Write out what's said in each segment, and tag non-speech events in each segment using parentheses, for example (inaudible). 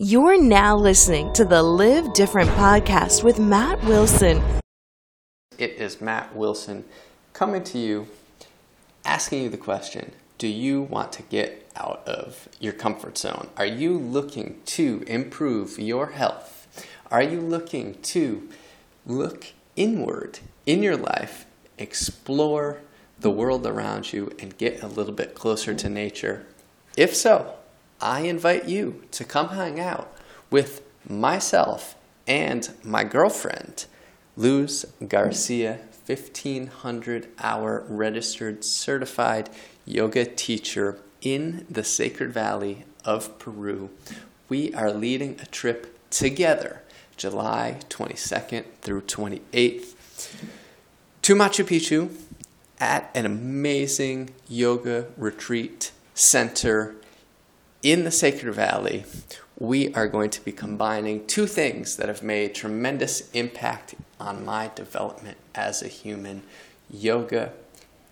You're now listening to the Live Different podcast with Matt Wilson. It is Matt Wilson coming to you, asking you the question Do you want to get out of your comfort zone? Are you looking to improve your health? Are you looking to look inward in your life, explore the world around you, and get a little bit closer to nature? If so, I invite you to come hang out with myself and my girlfriend, Luz Garcia, 1500 hour registered certified yoga teacher in the Sacred Valley of Peru. We are leading a trip together July 22nd through 28th to Machu Picchu at an amazing yoga retreat center in the Sacred Valley, we are going to be combining two things that have made tremendous impact on my development as a human yoga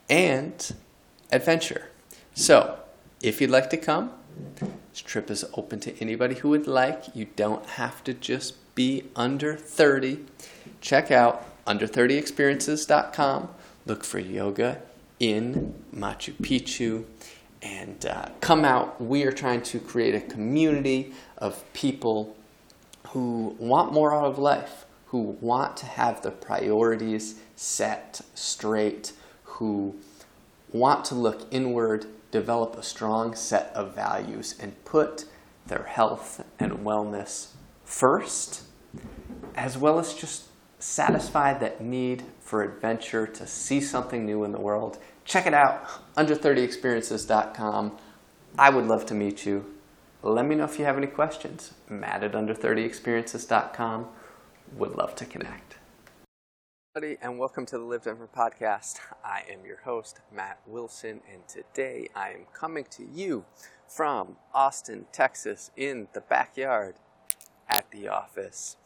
and adventure. So, if you'd like to come, this trip is open to anybody who would like. You don't have to just be under 30. Check out under30experiences.com. Look for yoga in Machu Picchu and uh, come out. We are trying to create a community of people who want more out of life, who want to have the priorities set straight, who want to look inward, develop a strong set of values, and put their health and wellness first, as well as just satisfy that need for adventure to see something new in the world check it out, under30experiences.com. I would love to meet you. Let me know if you have any questions. Matt at under30experiences.com. Would love to connect. And welcome to the Live Different podcast. I am your host, Matt Wilson, and today I am coming to you from Austin, Texas, in the backyard at the office.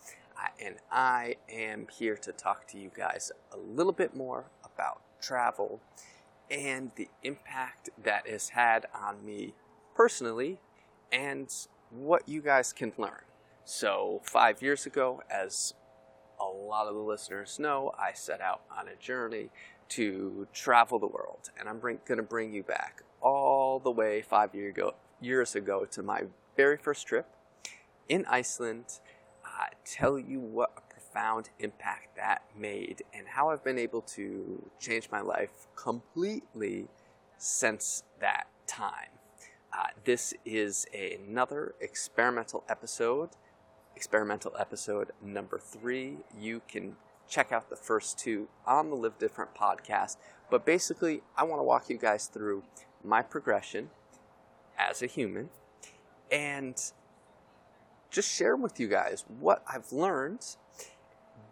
And I am here to talk to you guys a little bit more about travel and the impact that has had on me personally and what you guys can learn. So, five years ago, as a lot of the listeners know, I set out on a journey to travel the world, and I'm going to bring you back all the way five year ago, years ago to my very first trip in Iceland. Uh, tell you what profound impact that made and how I've been able to change my life completely since that time. Uh, this is another experimental episode, experimental episode number three. You can check out the first two on the Live Different podcast. But basically, I want to walk you guys through my progression as a human and just share with you guys what I've learned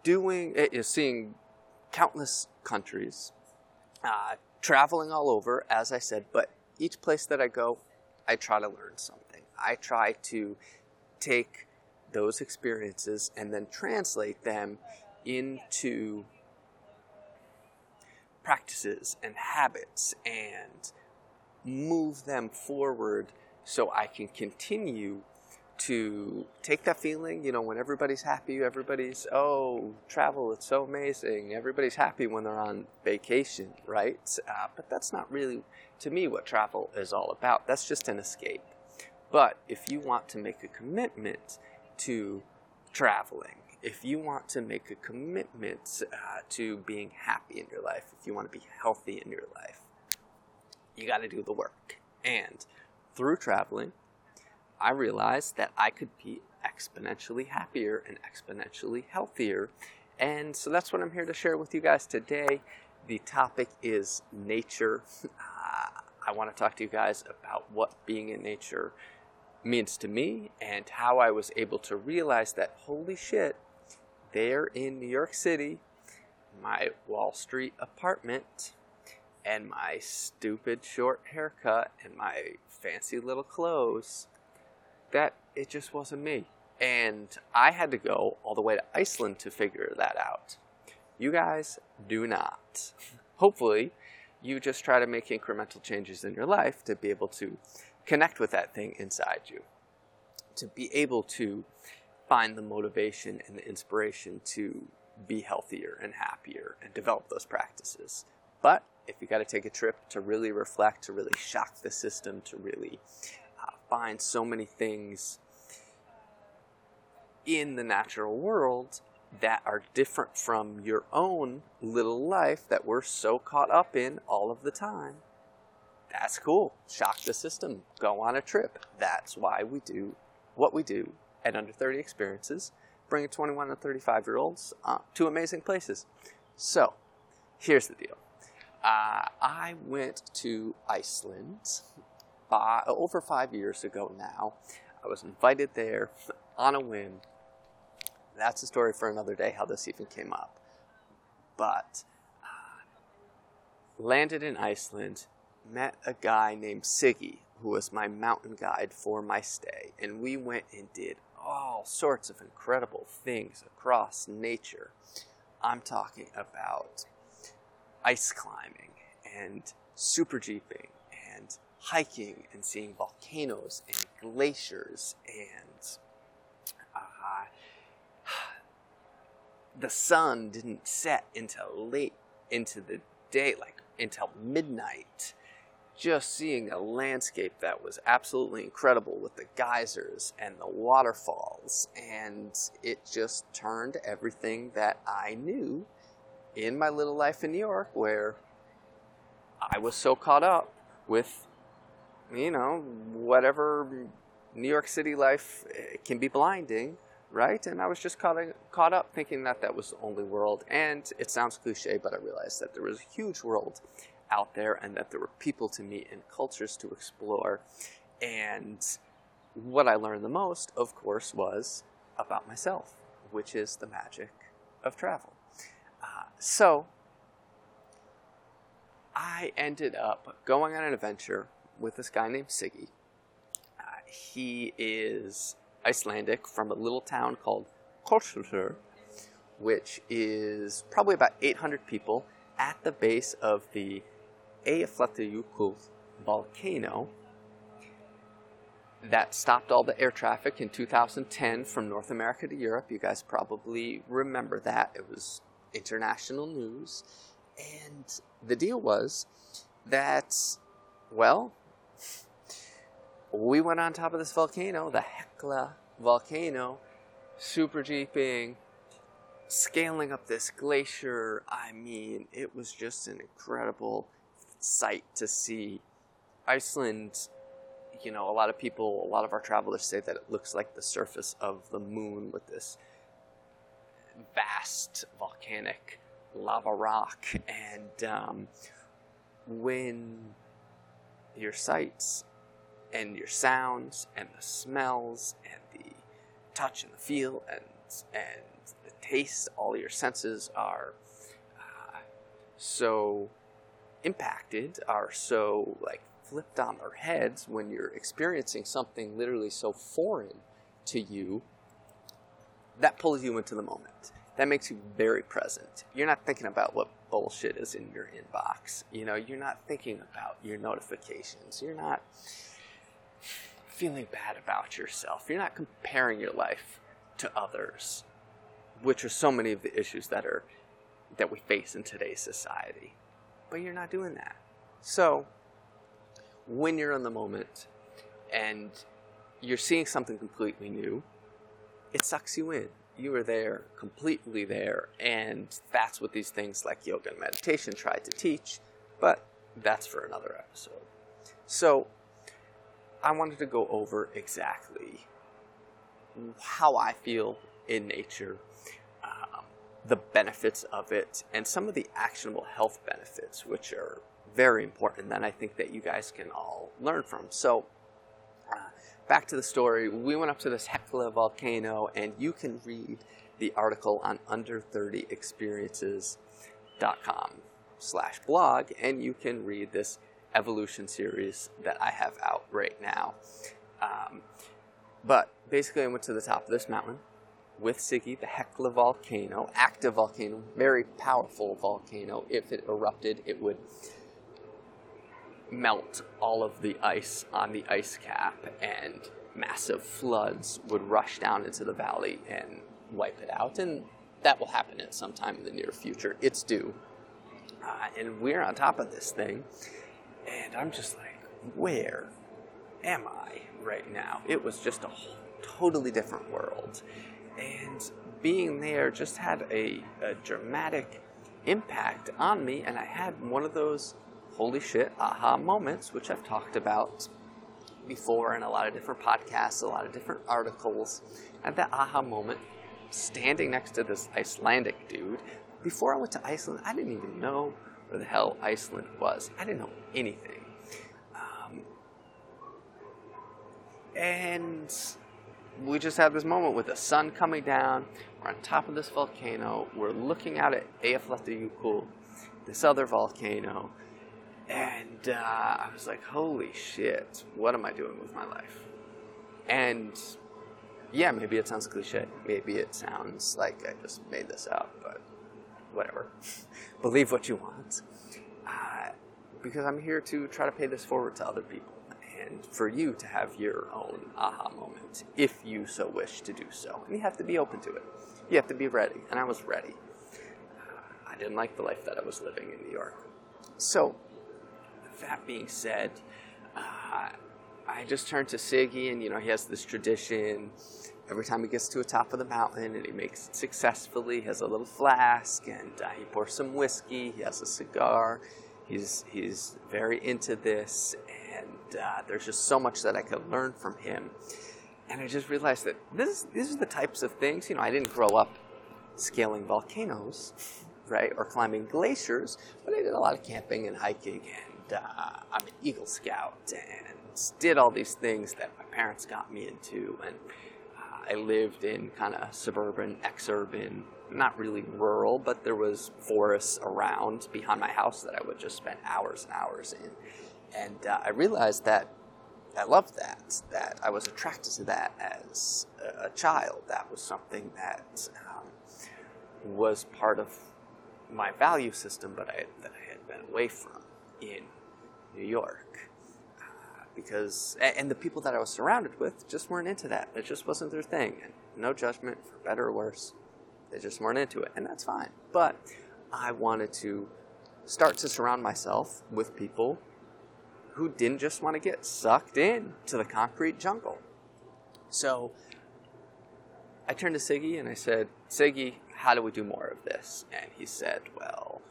doing is eh, seeing countless countries, uh, traveling all over, as I said, but each place that I go, I try to learn something. I try to take those experiences and then translate them into practices and habits and move them forward so I can continue to take that feeling, you know, when everybody's happy, everybody's, oh, travel, it's so amazing. Everybody's happy when they're on vacation, right? Uh, but that's not really, to me, what travel is all about. That's just an escape. But if you want to make a commitment to traveling, if you want to make a commitment uh, to being happy in your life, if you want to be healthy in your life, you got to do the work. And through traveling, I realized that I could be exponentially happier and exponentially healthier. And so that's what I'm here to share with you guys today. The topic is nature. Uh, I want to talk to you guys about what being in nature means to me and how I was able to realize that holy shit, there in New York City, my Wall Street apartment, and my stupid short haircut and my fancy little clothes that it just wasn't me. And I had to go all the way to Iceland to figure that out. You guys do not. Hopefully, you just try to make incremental changes in your life to be able to connect with that thing inside you. to be able to find the motivation and the inspiration to be healthier and happier and develop those practices. But if you got to take a trip to really reflect, to really shock the system, to really find so many things in the natural world that are different from your own little life that we're so caught up in all of the time, that's cool. Shock the system. Go on a trip. That's why we do what we do at Under 30 Experiences, bringing 21 and 35 year olds uh, to amazing places. So, here's the deal. Uh, I went to Iceland uh, over five years ago now. I was invited there on a whim. That's a story for another day how this even came up. But uh, landed in Iceland, met a guy named Siggy, who was my mountain guide for my stay, and we went and did all sorts of incredible things across nature. I'm talking about ice climbing and super jeeping and hiking and seeing volcanoes and glaciers and uh, the sun didn't set until late into the day, like until midnight just seeing a landscape that was absolutely incredible with the geysers and the waterfalls. And it just turned everything that I knew in my little life in New York, where I was so caught up with, you know, whatever New York City life eh, can be blinding, right? And I was just caught, caught up thinking that that was the only world. And it sounds cliche, but I realized that there was a huge world out there and that there were people to meet and cultures to explore. And what I learned the most, of course, was about myself, which is the magic of travel. Uh, so I ended up going on an adventure with this guy named Siggy. Uh, he is Icelandic from a little town called Hvolsvöllur, which is probably about 800 people at the base of the Eyjafjallajökull volcano that stopped all the air traffic in 2010 from North America to Europe. You guys probably remember that. It was international news. And the deal was that, well, we went on top of this volcano, the Hekla volcano, super jeeping, scaling up this glacier. I mean, it was just an incredible sight to see. Iceland, you know, a lot of people, a lot of our travelers say that it looks like the surface of the moon with this vast volcanic lava rock. And um, when your sights and your sounds and the smells and the touch and the feel and and the taste, all your senses are uh, so impacted are so like flipped on their heads when you're experiencing something literally so foreign to you that pulls you into the moment. That makes you very present. You're not thinking about what bullshit is in your inbox. You know you're not thinking about your notifications. You're not feeling bad about yourself you're not comparing your life to others which are so many of the issues that are that we face in today's society but you're not doing that. So, when you're in the moment and you're seeing something completely new, it sucks you in. You are there, completely there, and that's what these things like yoga and meditation try to teach, but that's for another episode. So, I wanted to go over exactly how I feel in nature the benefits of it and some of the actionable health benefits, which are very important that I think that you guys can all learn from. So, uh, back to the story, we went up to this Hekla volcano, and you can read the article on under30experiences.com slash blog, and you can read this evolution series that I have out right now. Um, but basically, I went to the top of this mountain with Siggy, the Hekla volcano, active volcano, very powerful volcano. If it erupted, it would melt all of the ice on the ice cap and massive floods would rush down into the valley and wipe it out. And that will happen at some time in the near future. It's due. Uh, and we're on top of this thing. And I'm just like, where am I right now? It was just a totally different world. And being there just had a, a dramatic impact on me. And I had one of those holy shit aha moments, which I've talked about before in a lot of different podcasts, a lot of different articles. Had that aha moment standing next to this Icelandic dude. Before I went to Iceland, I didn't even know where the hell Iceland was. I didn't know anything. Um, and we just had this moment with the sun coming down. We're on top of this volcano. We're looking out at Eyjafjallajökull, this other volcano. And uh, I was like, holy shit, what am I doing with my life? And yeah, maybe it sounds cliche. Maybe it sounds like I just made this up, but whatever. (laughs) Believe what you want. Uh, because I'm here to try to pay this forward to other people and for you to have your own aha moment if you so wish to do so. And you have to be open to it. You have to be ready. And I was ready. Uh, I didn't like the life that I was living in New York. So, that being said, uh, I just turned to Siggy, and you know, he has this tradition. Every time he gets to the top of the mountain and he makes it successfully, he has a little flask and uh, he pours some whiskey. He has a cigar. He's he's very into this, and uh, there's just so much that I could learn from him. And I just realized that this these are the types of things. You know, I didn't grow up scaling volcanoes, right, or climbing glaciers, but I did a lot of camping and hiking, and uh, I'm an Eagle Scout and did all these things that my parents got me into, and I lived in kind of suburban, exurban, not really rural, but there was forests around behind my house that I would just spend hours and hours in, and uh, I realized that I loved that, that I was attracted to that as a child. That was something that um, was part of my value system, but I, that I had been away from in New York because and the people that I was surrounded with just weren't into that. It just wasn't their thing. And no judgment for better or worse. They just weren't into it, and that's fine. But I wanted to start to surround myself with people who didn't just want to get sucked in to the concrete jungle. So I turned to Siggy and I said, Siggy, how do we do more of this? And he said, Well,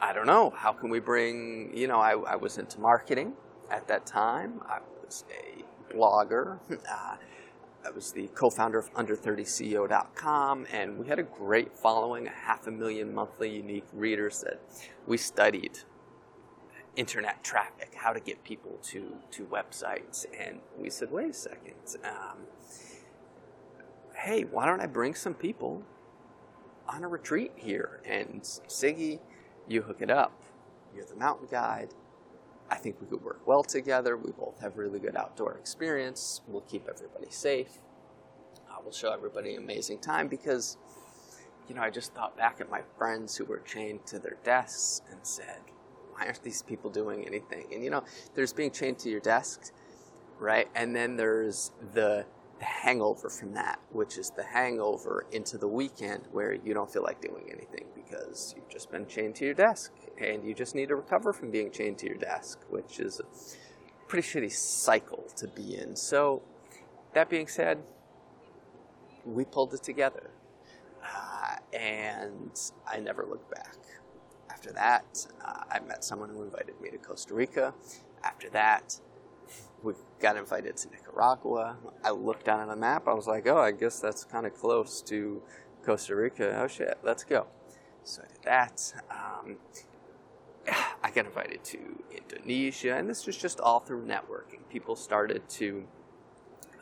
I don't know. How can we bring, you know, I, I was into marketing at that time. I was a blogger. Uh, I was the co-founder of Under30CEO.com, and we had a great following, a half a million monthly unique readers that we studied internet traffic, how to get people to, to websites. And we said, wait a second, um, hey, why don't I bring some people on a retreat here? And Siggy, you hook it up. You're the mountain guide. I think we could work well together. We both have really good outdoor experience. We'll keep everybody safe. We'll show everybody an amazing time because, you know, I just thought back at my friends who were chained to their desks and said, why aren't these people doing anything? And, you know, there's being chained to your desk, right? And then there's the the hangover from that, which is the hangover into the weekend where you don't feel like doing anything because you've just been chained to your desk and you just need to recover from being chained to your desk, which is a pretty shitty cycle to be in. So, that being said, we pulled it together uh, and I never looked back. After that, uh, I met someone who invited me to Costa Rica. After that, we got invited to Nicaragua. I looked down at the map. I was like, oh, I guess that's kind of close to Costa Rica. Oh shit, let's go. So I did that. Um, I got invited to Indonesia, and this was just all through networking. People started to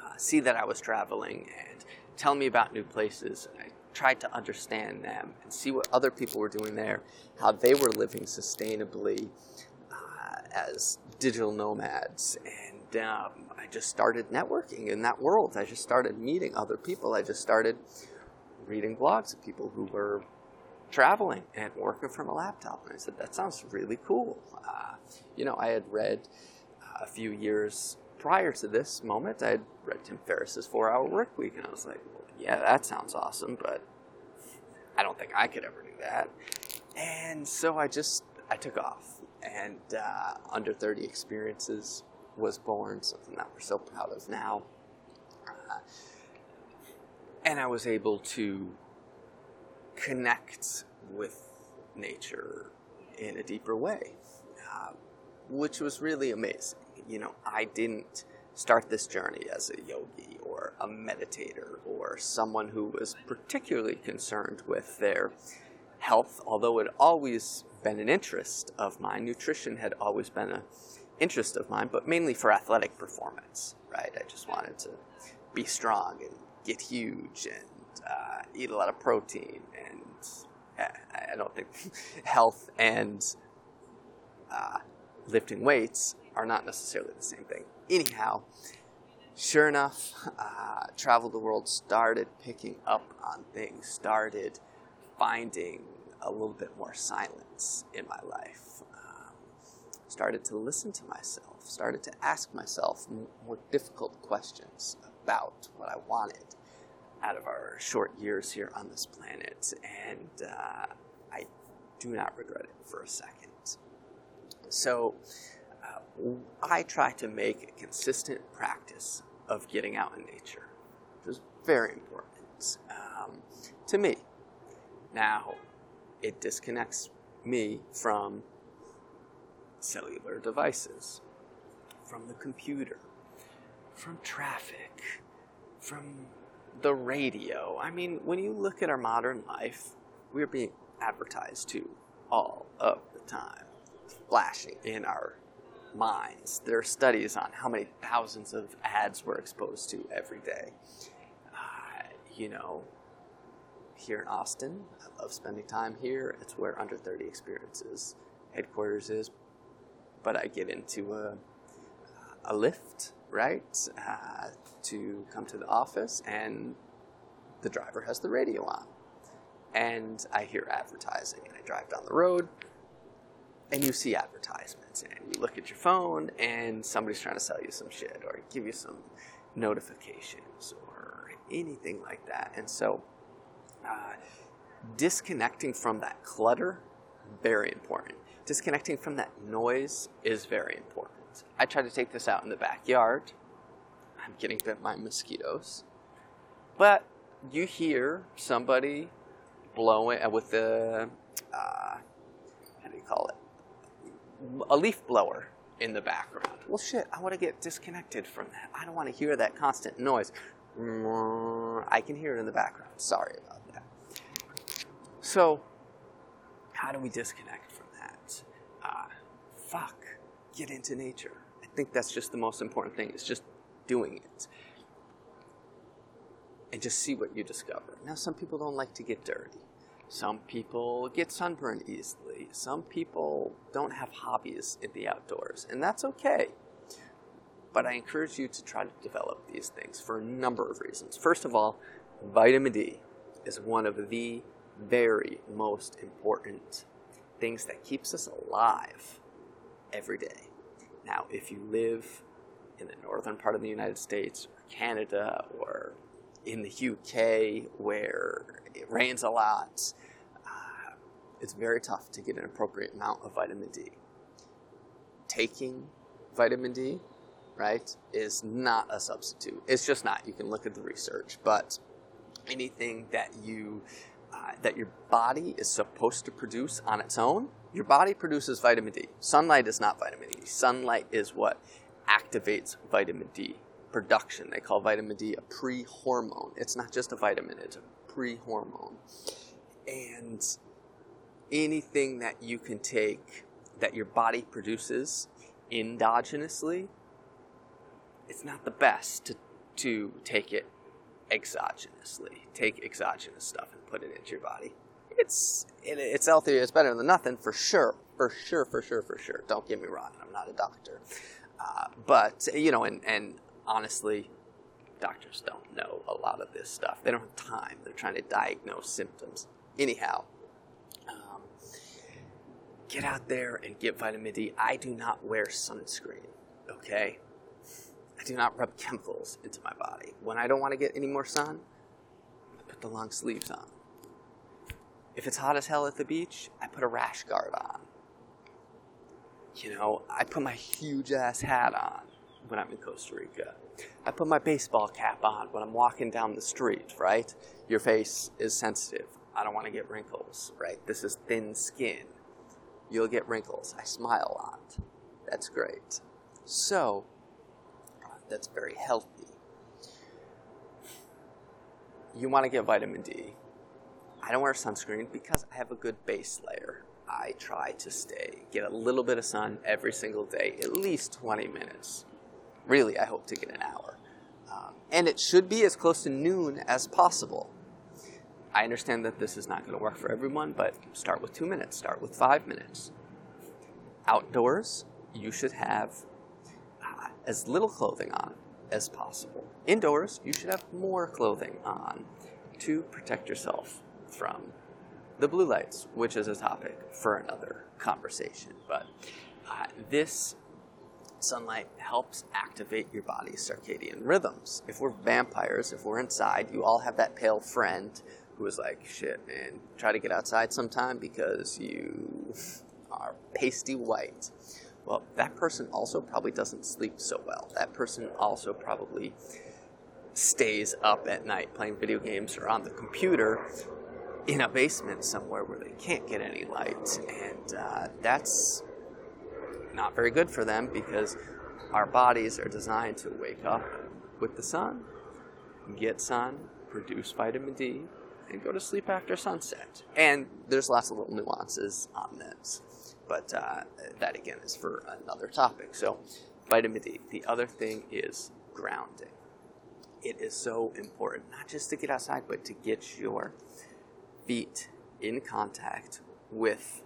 uh, see that I was traveling and tell me about new places. I tried to understand them and see what other people were doing there, how they were living sustainably uh, as digital nomads, and um, I just started networking in that world. I just started meeting other people. I just started reading blogs of people who were traveling and working from a laptop. And I said, that sounds really cool. Uh, you know, I had read uh, a few years prior to this moment, I had read Tim Ferriss's Four Hour Work Week, and I was like, well, yeah, that sounds awesome, but I don't think I could ever do that. And so I just I took off, and uh, Under 30 Experiences was born, something that we're so proud of now. Uh, and I was able to connect with nature in a deeper way, uh, which was really amazing. You know, I didn't start this journey as a yogi or a meditator or someone who was particularly concerned with their health, although it always been an interest of mine. Nutrition had always been an interest of mine, but mainly for athletic performance, right? I just wanted to be strong and get huge and uh, eat a lot of protein. And uh, I don't think (laughs) health and uh, lifting weights are not necessarily the same thing. Anyhow, sure enough, uh, traveled the world, started picking up on things, started finding a little bit more silence in my life. Started to listen to myself, started to ask myself more difficult questions about what I wanted out of our short years here on this planet, and uh, I do not regret it for a second. So, uh, I try to make a consistent practice of getting out in nature. which is very important um, to me. Now, it disconnects me from cellular devices, from the computer, from traffic, from the radio. I mean, when you look at our modern life, we're being advertised to all of the time, flashing in our minds. There are studies on how many thousands of ads we're exposed to every day. Uh, you know, here in Austin. I love spending time here. It's where Under 30 Experiences headquarters is. But I get into a, a Lyft, right, uh, to come to the office, and the driver has the radio on. And I hear advertising, and I drive down the road, and you see advertisements, and you look at your phone, and somebody's trying to sell you some shit or give you some notifications or anything like that. And so uh, disconnecting from that clutter, very important. Disconnecting from that noise is very important. I try to take this out in the backyard. I'm getting bit by mosquitoes. But you hear somebody blowing uh, with the, uh, how do you call it? A leaf blower in the background. Well, shit, I want to get disconnected from that. I don't want to hear that constant noise. I can hear it in the background. Sorry about that. so, how do we disconnect fuck, get into nature. I think that's just the most important thing. Is just doing it, and just see what you discover. Now, some people don't like to get dirty. Some people get sunburned easily. Some people don't have hobbies in the outdoors, and that's okay. But I encourage you to try to develop these things for a number of reasons. First of all, vitamin D is one of the very most important things that keeps us alive every day. Now, if you live in the northern part of the United States or Canada or in the UK where it rains a lot, uh, it's very tough to get an appropriate amount of vitamin D. Taking vitamin D, right, is not a substitute. It's just not. You can look at the research, but anything that you uh, that your body is supposed to produce on its own, your body produces vitamin D. Sunlight is not vitamin D. Sunlight is what activates vitamin D production. They call vitamin D a pre hormone. It's not just a vitamin, it's a pre hormone. And anything that you can take that your body produces endogenously, it's not the best to, to take it exogenously. Take exogenous stuff and put it into your body. It's it, it's healthier. It's better than nothing for sure. For sure. For sure. For sure. Don't get me wrong. I'm not a doctor, uh, but you know, and and honestly, doctors don't know a lot of this stuff. They don't have time. They're trying to diagnose symptoms. Anyhow, um, get out there and get vitamin D. I do not wear sunscreen. Okay, I do not rub (laughs) chemicals into my body. When I don't want to get any more sun, I put the long sleeves on. If it's hot as hell at the beach, I put a rash guard on. You know, I put my huge ass hat on when I'm in Costa Rica. I put my baseball cap on when I'm walking down the street, right? Your face is sensitive. I don't want to get wrinkles, right? This is thin skin. You'll get wrinkles. I smile a lot. That's great. So, that's very healthy. You want to get vitamin D. I don't wear sunscreen because I have a good base layer. I try to stay, get a little bit of sun every single day, at least 20 minutes. Really, I hope to get an hour. Um, and it should be as close to noon as possible. I understand that this is not going to work for everyone, but start with two minutes, start with five minutes. Outdoors, you should have uh, as little clothing on as possible. Indoors, you should have more clothing on to protect yourself from the blue lights, which is a topic for another conversation. But uh, this sunlight helps activate your body's circadian rhythms. If we're vampires, if we're inside, you all have that pale friend who is like, shit, man, try to get outside sometime because you are pasty white. Well, that person also probably doesn't sleep so well. That person also probably stays up at night playing video games or on the computer in a basement somewhere where they can't get any light. And uh, that's not very good for them because our bodies are designed to wake up with the sun, get sun, produce vitamin D, and go to sleep after sunset. And there's lots of little nuances on this, but uh, that again is for another topic. So, vitamin D. The other thing is grounding. It is so important, not just to get outside, but to get your feet in contact with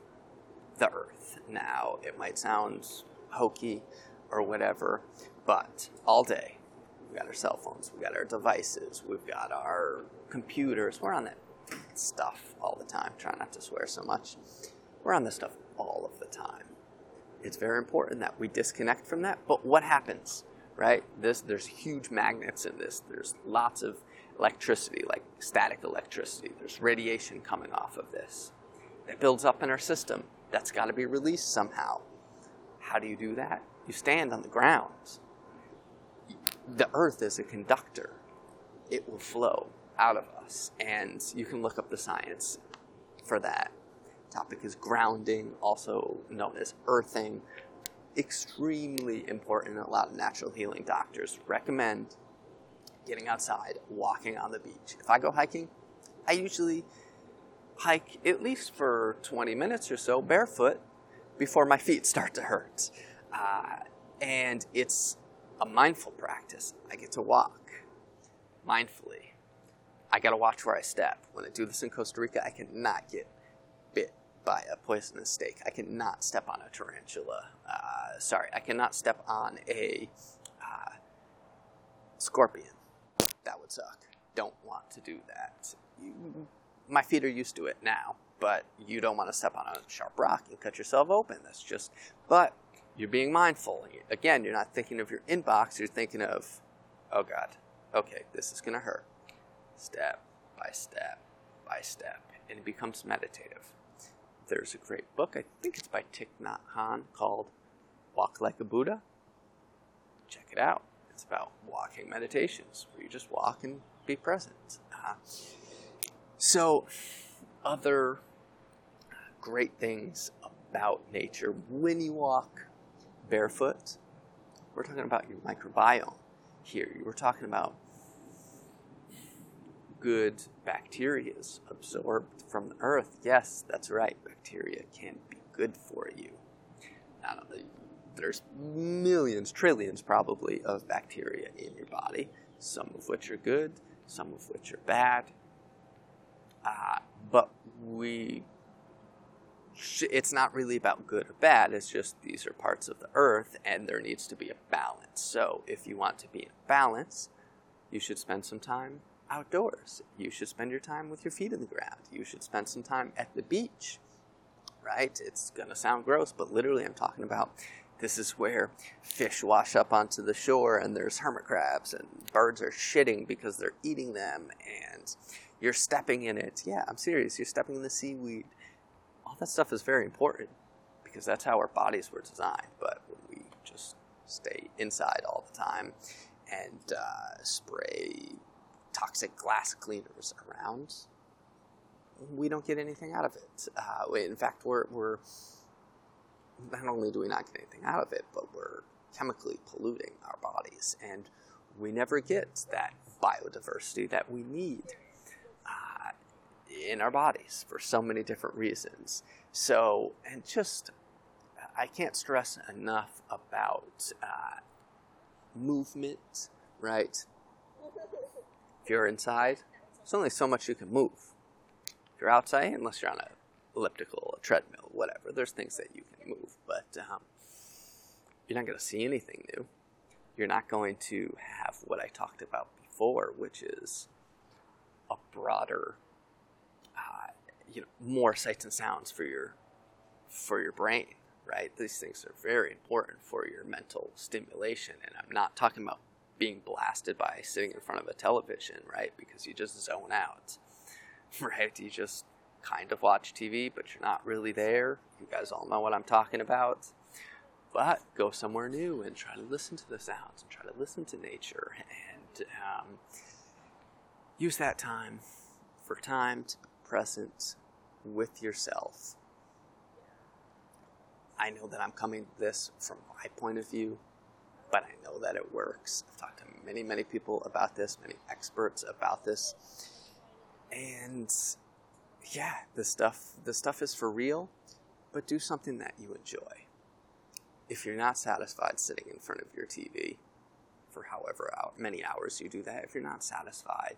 the earth. Now, it might sound hokey or whatever, but all day, we got our cell phones, we got our devices, we've got our computers, we're on that stuff all the time. Try not to swear so much. We're on this stuff all of the time. It's very important that we disconnect from that. But what happens, right? This there's huge magnets in this. There's lots of electricity, like static electricity. There's radiation coming off of this. It builds up in our system. That's got to be released somehow. How do you do that? You stand on the ground. The earth is a conductor, it will flow out of us. And you can look up the science for that. Topic is grounding, also known as earthing. Extremely important. A lot of natural healing doctors recommend getting outside, walking on the beach. If I go hiking, I usually hike at least for 20 minutes or so barefoot before my feet start to hurt. Uh, and it's a mindful practice. I get to walk mindfully. I got to watch where I step. When I do this in Costa Rica, I cannot get bit by a poisonous snake. I cannot step on a tarantula. Uh, sorry, I cannot step on a uh, scorpion that would suck. Don't want to do that. You, my feet are used to it now, but you don't want to step on a sharp rock and cut yourself open. That's just, but you're being mindful. Again, you're not thinking of your inbox, you're thinking of, oh God, okay, this is going to hurt. Step by step by step. And it becomes meditative. There's a great book, I think it's by Thich Nhat Hanh, called Walk Like a Buddha. Check it out. It's about walking meditations where you just walk and be present. Uh, so, other great things about nature when you walk barefoot, we're talking about your microbiome here. We're talking about good bacteria absorbed from the earth. Yes, that's right. Bacteria can be good for you. Not only there's millions, trillions probably, of bacteria in your body, some of which are good, some of which are bad. Uh, but we, it's not really about good or bad, it's just these are parts of the earth and there needs to be a balance. So if you want to be in balance, you should spend some time outdoors. You should spend your time with your feet in the ground. You should spend some time at the beach, right? It's going to sound gross, but literally, I'm talking about This is where fish wash up onto the shore and there's hermit crabs and birds are shitting because they're eating them and you're stepping in it. Yeah, I'm serious. You're stepping in the seaweed. All that stuff is very important because that's how our bodies were designed. But when we just stay inside all the time and uh, spray toxic glass cleaners around, we don't get anything out of it. Uh, in fact, we're, we're not only do we not get anything out of it, but we're chemically polluting our bodies, and we never get that biodiversity that we need uh, in our bodies for so many different reasons. So, and just, I can't stress enough about uh, movement, right? If you're inside, there's only so much you can move. If you're outside, unless you're on a elliptical, a treadmill, whatever. There's things that you can but um, you're not going to see anything new. You're not going to have what I talked about before, which is a broader, uh, you know, more sights and sounds for your for your brain. Right? These things are very important for your mental stimulation, and I'm not talking about being blasted by sitting in front of a television, right? Because you just zone out, (laughs) right? You just kind of watch TV, but you're not really there. You guys all know what I'm talking about. But go somewhere new and try to listen to the sounds and try to listen to nature and um, use that time for time to be present with yourself. I know that I'm coming to this from my point of view, but I know that it works. I've talked to many, many people about this, many experts about this. And yeah, the stuff this stuff is for real, but do something that you enjoy. If you're not satisfied sitting in front of your TV for however many hours you do that, if you're not satisfied,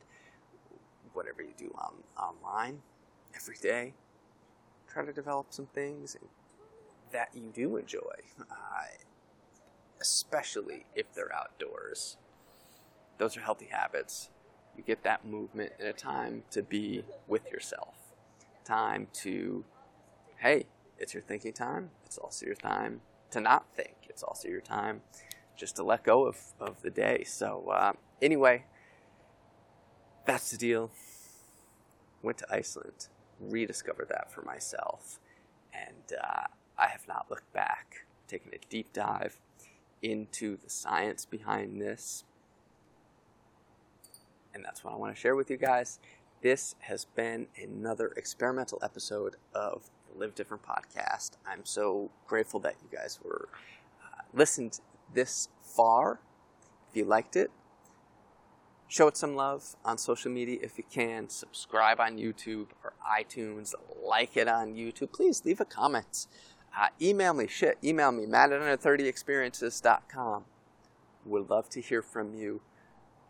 whatever you do on, online every day, try to develop some things that you do enjoy, uh, especially if they're outdoors. Those are healthy habits. You get that movement and a time to be with yourself time to, hey, it's your thinking time. It's also your time to not think. It's also your time just to let go of, of the day. So, uh, anyway, that's the deal. Went to Iceland, rediscovered that for myself, and uh, I have not looked back. Taken a deep dive into the science behind this, and that's what I want to share with you guys. This has been another experimental episode of the Live Different podcast. I'm so grateful that you guys were uh, listened this far. If you liked it, show it some love on social media if you can. Subscribe on YouTube or iTunes. Like it on YouTube. Please leave a comment. Uh, email me. Shit, email me. Matt at under30experiences.com. Would love to hear from you.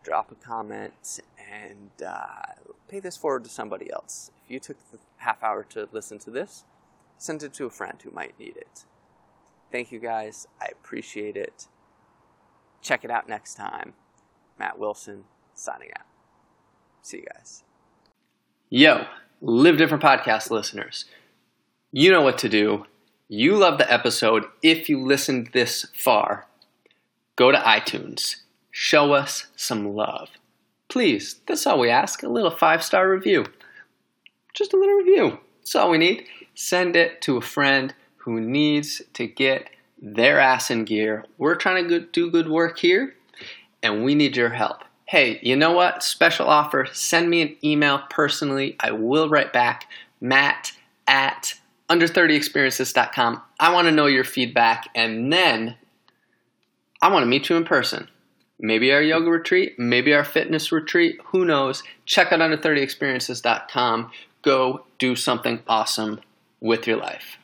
Drop a comment and uh, pay this forward to somebody else. If you took the half hour to listen to this, send it to a friend who might need it. Thank you guys. I appreciate it. Check it out next time. Matt Wilson signing out. See you guys. Yo, Live Different Podcast listeners. You know what to do. You love the episode. If you listened this far, go to iTunes. Show us some love please, that's all we ask a little five star review. Just a little review. That's all we need. Send it to a friend who needs to get their ass in gear. We're trying to do good work here, and we need your help. Hey, you know what? Special offer. Send me an email personally. I will write back. Matt at under30experiences.com. I want to know your feedback, and then I want to meet you in person. Maybe our yoga retreat, maybe our fitness retreat, who knows? Check out under30experiences.com. Go do something awesome with your life.